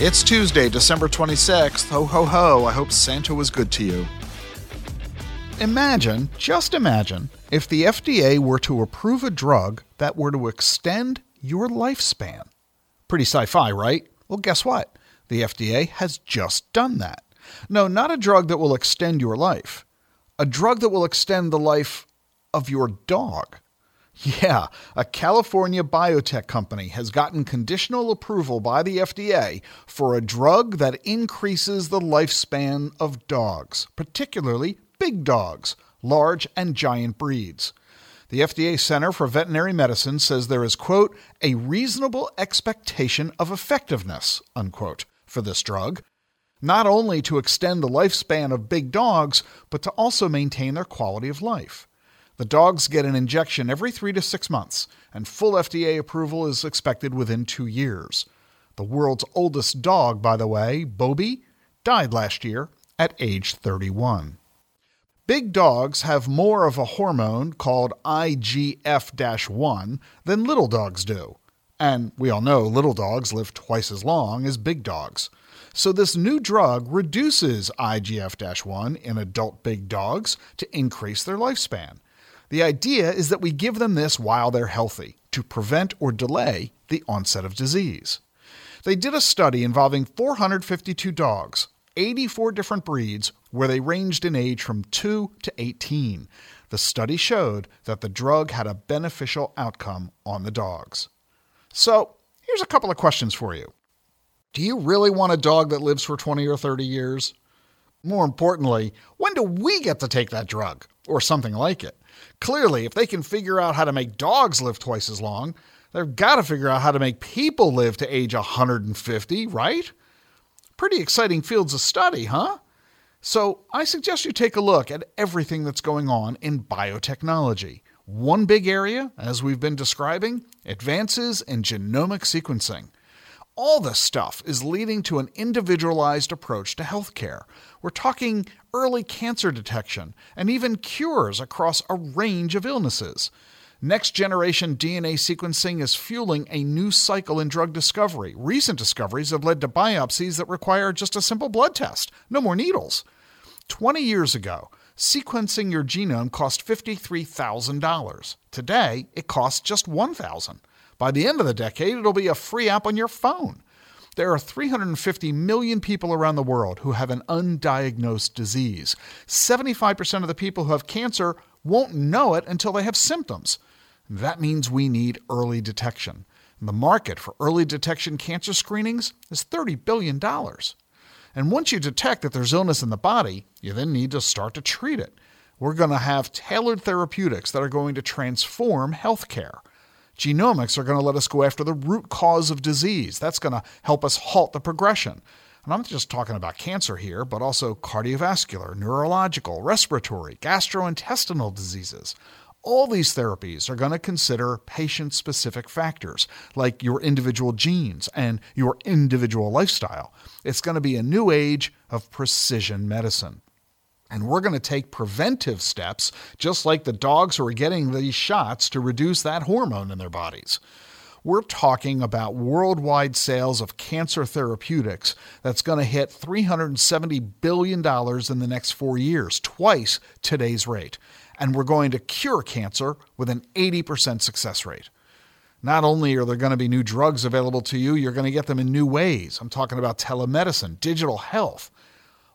It's Tuesday, December 26th. Ho, ho, ho. I hope Santa was good to you. Imagine, just imagine, if the FDA were to approve a drug that were to extend your lifespan. Pretty sci fi, right? Well, guess what? The FDA has just done that. No, not a drug that will extend your life, a drug that will extend the life of your dog. Yeah, a California biotech company has gotten conditional approval by the FDA for a drug that increases the lifespan of dogs, particularly big dogs, large and giant breeds. The FDA Center for Veterinary Medicine says there is, quote, a reasonable expectation of effectiveness, unquote, for this drug, not only to extend the lifespan of big dogs, but to also maintain their quality of life. The dogs get an injection every three to six months, and full FDA approval is expected within two years. The world's oldest dog, by the way, Bobby, died last year at age 31. Big dogs have more of a hormone called IGF 1 than little dogs do. And we all know little dogs live twice as long as big dogs. So, this new drug reduces IGF 1 in adult big dogs to increase their lifespan. The idea is that we give them this while they're healthy to prevent or delay the onset of disease. They did a study involving 452 dogs, 84 different breeds, where they ranged in age from 2 to 18. The study showed that the drug had a beneficial outcome on the dogs. So, here's a couple of questions for you. Do you really want a dog that lives for 20 or 30 years? More importantly, when do we get to take that drug or something like it? Clearly, if they can figure out how to make dogs live twice as long, they've got to figure out how to make people live to age 150, right? Pretty exciting fields of study, huh? So, I suggest you take a look at everything that's going on in biotechnology. One big area, as we've been describing, advances in genomic sequencing. All this stuff is leading to an individualized approach to healthcare. We're talking early cancer detection and even cures across a range of illnesses. Next generation DNA sequencing is fueling a new cycle in drug discovery. Recent discoveries have led to biopsies that require just a simple blood test, no more needles. 20 years ago, sequencing your genome cost $53,000. Today, it costs just $1,000. By the end of the decade, it'll be a free app on your phone. There are 350 million people around the world who have an undiagnosed disease. 75% of the people who have cancer won't know it until they have symptoms. That means we need early detection. The market for early detection cancer screenings is $30 billion. And once you detect that there's illness in the body, you then need to start to treat it. We're going to have tailored therapeutics that are going to transform healthcare. Genomics are going to let us go after the root cause of disease. That's going to help us halt the progression. And I'm not just talking about cancer here, but also cardiovascular, neurological, respiratory, gastrointestinal diseases. All these therapies are going to consider patient specific factors like your individual genes and your individual lifestyle. It's going to be a new age of precision medicine. And we're going to take preventive steps, just like the dogs who are getting these shots to reduce that hormone in their bodies. We're talking about worldwide sales of cancer therapeutics that's going to hit $370 billion in the next four years, twice today's rate. And we're going to cure cancer with an 80% success rate. Not only are there going to be new drugs available to you, you're going to get them in new ways. I'm talking about telemedicine, digital health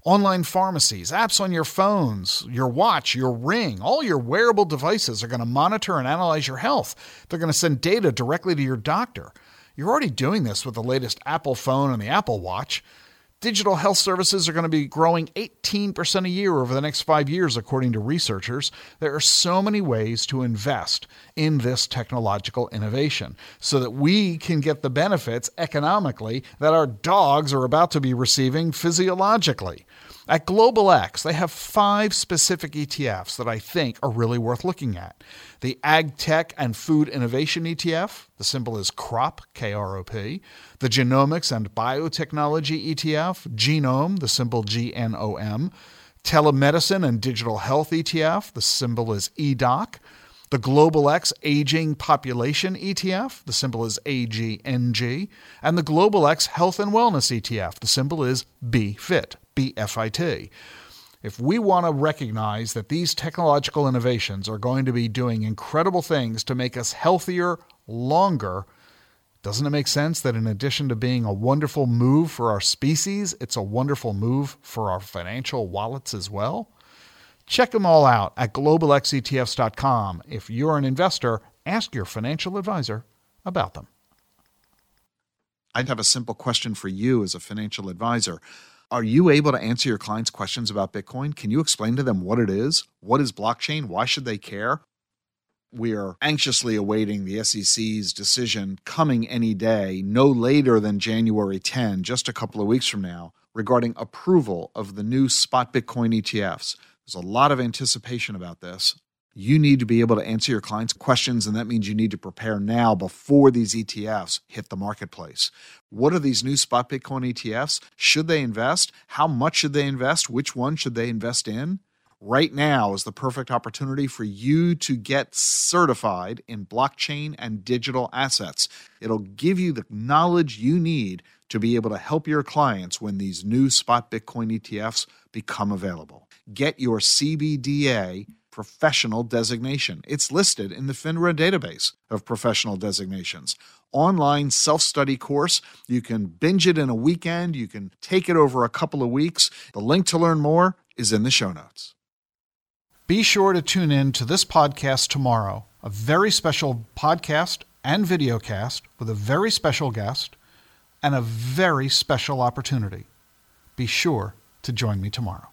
online pharmacies, apps on your phones, your watch, your ring, all your wearable devices are going to monitor and analyze your health. They're going to send data directly to your doctor. You're already doing this with the latest Apple phone and the Apple Watch. Digital health services are going to be growing 18% a year over the next five years, according to researchers. There are so many ways to invest in this technological innovation so that we can get the benefits economically that our dogs are about to be receiving physiologically. At Global X, they have five specific ETFs that I think are really worth looking at. The Ag Tech and Food Innovation ETF, the symbol is KROP, K R O P. The Genomics and Biotechnology ETF, Genome, the symbol G N O M. Telemedicine and Digital Health ETF, the symbol is EDOC. The Global X Aging Population ETF, the symbol is AGNG, and the Global X Health and Wellness ETF, the symbol is BFIT, BFIT. If we want to recognize that these technological innovations are going to be doing incredible things to make us healthier longer, doesn't it make sense that in addition to being a wonderful move for our species, it's a wonderful move for our financial wallets as well? Check them all out at globalxetfs.com. If you're an investor, ask your financial advisor about them. I'd have a simple question for you as a financial advisor. Are you able to answer your clients' questions about Bitcoin? Can you explain to them what it is? What is blockchain? Why should they care? We are anxiously awaiting the SEC's decision coming any day, no later than January 10, just a couple of weeks from now, regarding approval of the new spot Bitcoin ETFs. There's a lot of anticipation about this. You need to be able to answer your clients' questions, and that means you need to prepare now before these ETFs hit the marketplace. What are these new spot Bitcoin ETFs? Should they invest? How much should they invest? Which one should they invest in? Right now is the perfect opportunity for you to get certified in blockchain and digital assets. It'll give you the knowledge you need to be able to help your clients when these new spot Bitcoin ETFs become available. Get your CBDA professional designation. It's listed in the FINRA database of professional designations. Online self study course. You can binge it in a weekend, you can take it over a couple of weeks. The link to learn more is in the show notes. Be sure to tune in to this podcast tomorrow, a very special podcast and video cast with a very special guest and a very special opportunity. Be sure to join me tomorrow.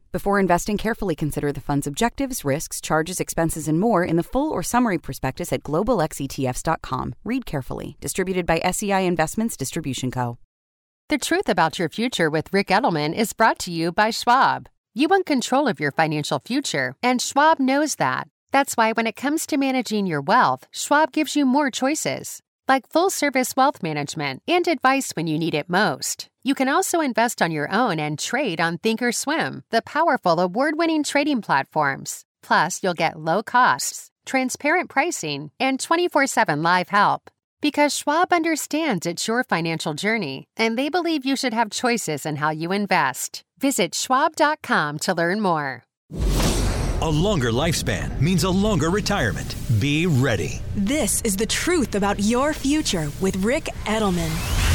Before investing, carefully consider the fund's objectives, risks, charges, expenses, and more in the full or summary prospectus at globalxetfs.com. Read carefully. Distributed by SEI Investments Distribution Co. The truth about your future with Ric Edelman is brought to you by Schwab. You want control of your financial future, and Schwab knows that. That's why when it comes to managing your wealth, Schwab gives you more choices like full service wealth management and advice when you need it most. You can also invest on your own and trade on Thinkorswim, the powerful award winning trading platforms. Plus, you'll get low costs, transparent pricing, and 24 7 live help. Because Schwab understands it's your financial journey, and they believe you should have choices in how you invest. Visit schwab.com to learn more. A longer lifespan means a longer retirement. Be ready. This is the truth about your future with Ric Edelman.